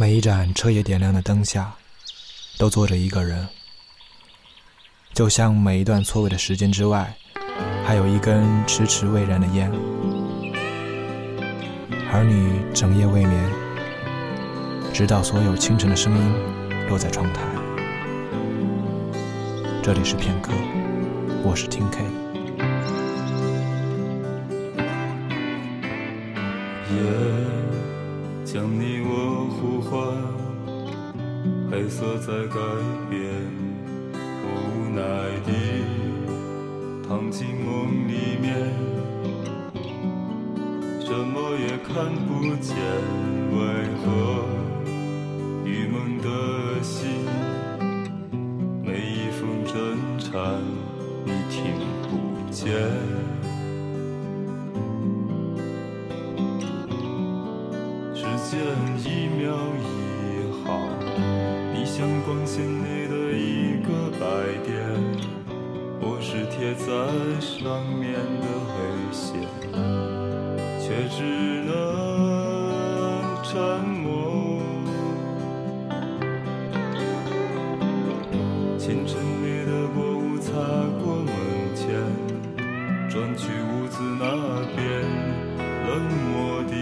每一盏彻夜点亮的灯下，都坐着一个人。就像每一段错位的时间之外，还有一根迟迟未燃的烟。而你整夜未眠，直到所有清晨的声音落在窗台。这里是片刻，我是听 K。夜将你，黑色在改变，无奈地躺进梦里面，什么也看不见，为何郁闷的心，每一封真缠你听不见。心里的一个白点，我是贴在上面的黑线，却只能沉默。清晨里的薄雾擦过门前，转去屋子那边，冷漠地。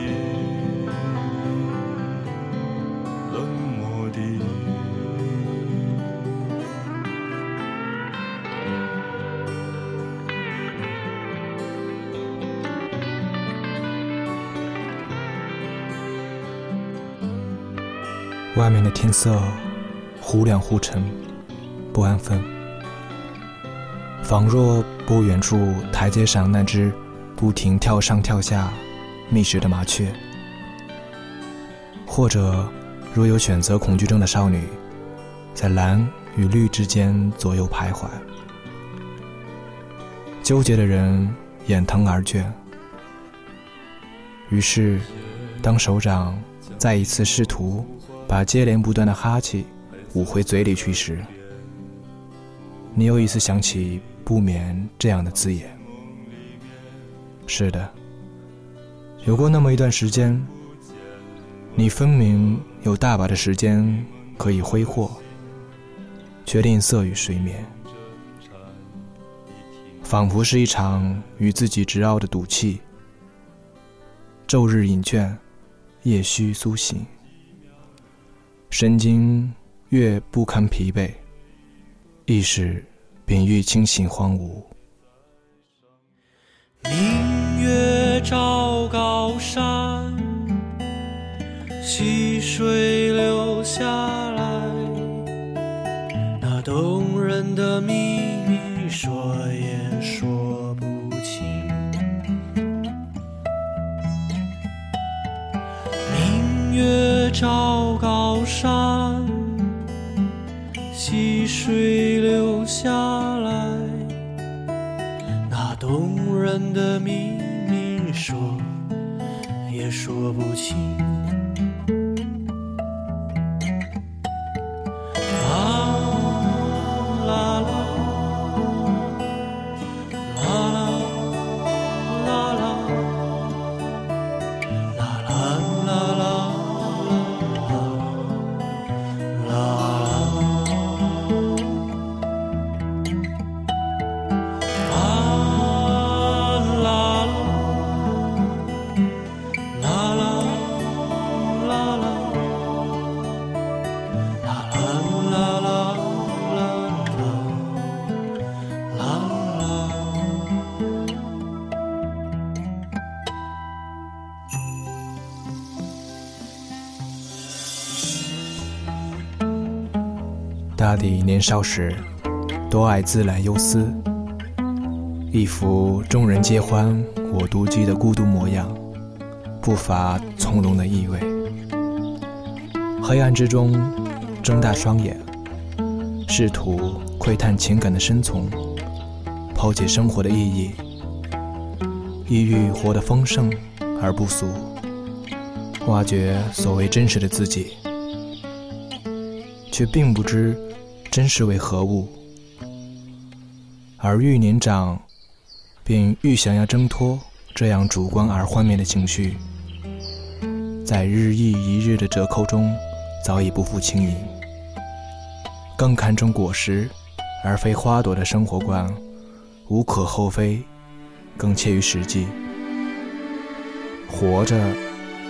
外面的天色忽亮忽沉，不安分，仿若不远处台阶上那只不停跳上跳下觅食的麻雀，或者若有选择恐惧症的少女，在蓝与绿之间左右徘徊，纠结的人眼疼而倦。于是，当手掌再一次试图。把接连不断的哈气捂回嘴里去时，你又一次想起“不眠”这样的字眼。是的，有过那么一段时间，你分明有大把的时间可以挥霍，却吝啬于睡眠，仿佛是一场与自己执拗的赌气。昼日饮倦，夜须苏醒。神经越不堪疲惫，意识便愈清醒荒芜。明月照高山，溪水溪水流下来，那动人的秘密说也说不清。年少时，多爱自然忧思，一副众人皆欢我独居的孤独模样，不乏从容的意味。黑暗之中，睁大双眼，试图窥探情感的深层，剖解生活的意义，意欲活得丰盛而不俗，挖掘所谓真实的自己，却并不知。真实为何物？而愈年长，便愈想要挣脱这样主观而幻灭的情绪，在日益一日的折扣中早已不复轻盈。更看重果实而非花朵的生活观，无可厚非，更切于实际。活着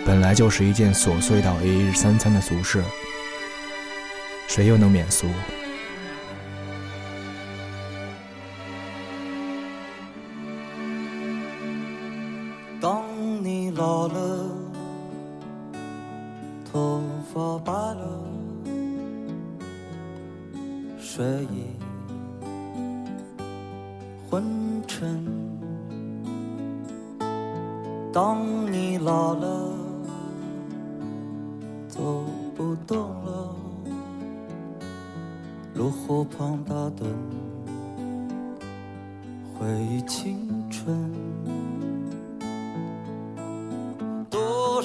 本来就是一件琐碎到一日三餐的俗事，谁又能免俗？头发白了，睡意昏沉。当你老了，走不动了，炉火旁打盹，回忆青春。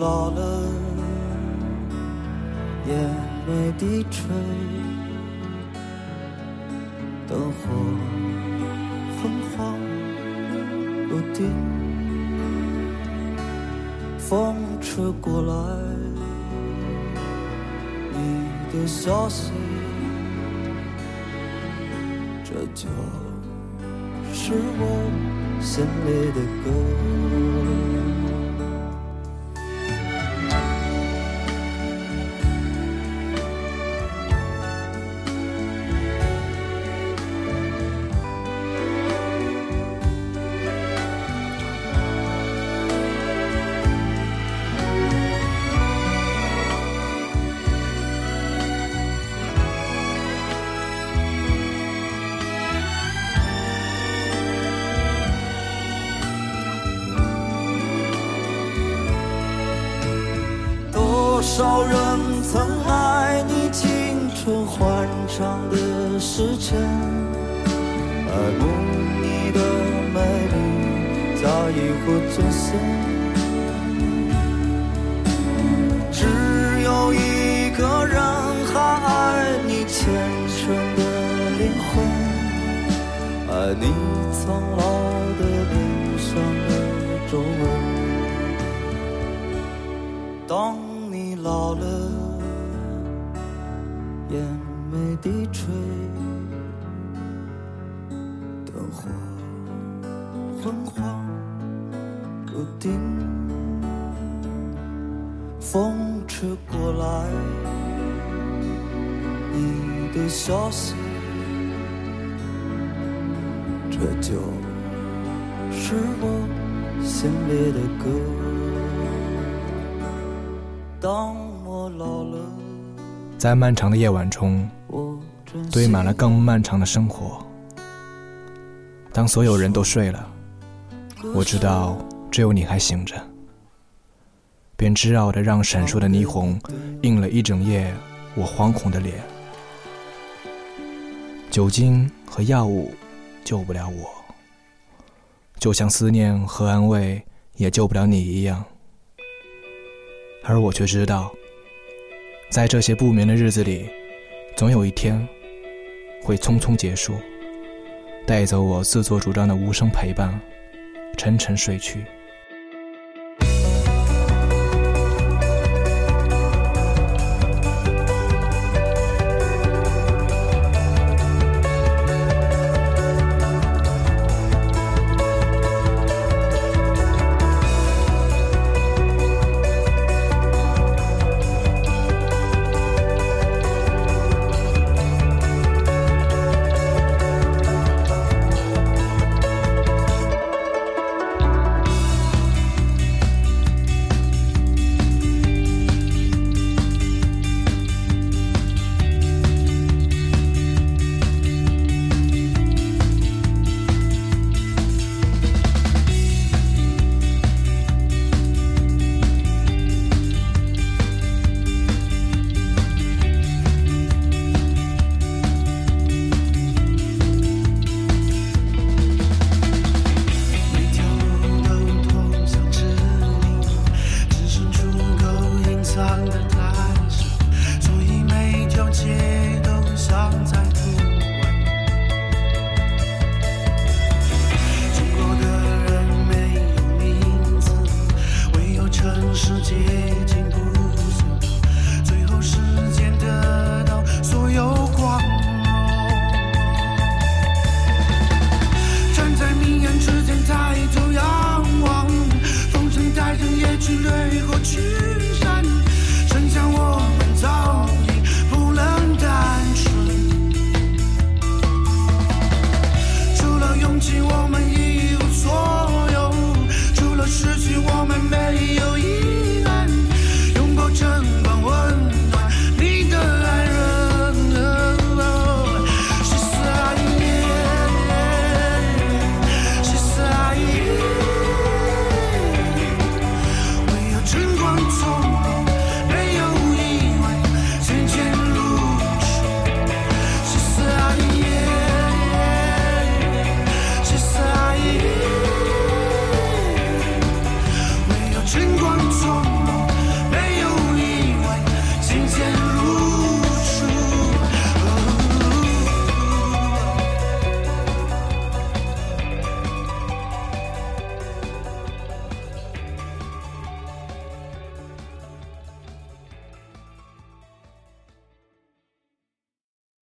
老了，眼眉低垂，灯火昏黄不定，风吹过来，你的消息，这就是我心里的歌。多少人曾爱你青春欢畅的时辰，爱慕你的美丽，在意或真心。只有一个人还爱你虔诚的灵魂，爱你苍老的脸上的皱纹。当火昏黄不定，风吹过来，你的消息，这就是我心里的歌。当我老了，在漫长的夜晚中，堆满了更漫长的生活。当所有人都睡了，我知道只有你还醒着，便执拗地让闪烁的霓虹映了一整夜我惶恐的脸。酒精和药物救不了我，就像思念和安慰也救不了你一样。而我却知道，在这些不眠的日子里，总有一天会匆匆结束，带走我自作主张的无声陪伴，沉沉睡去。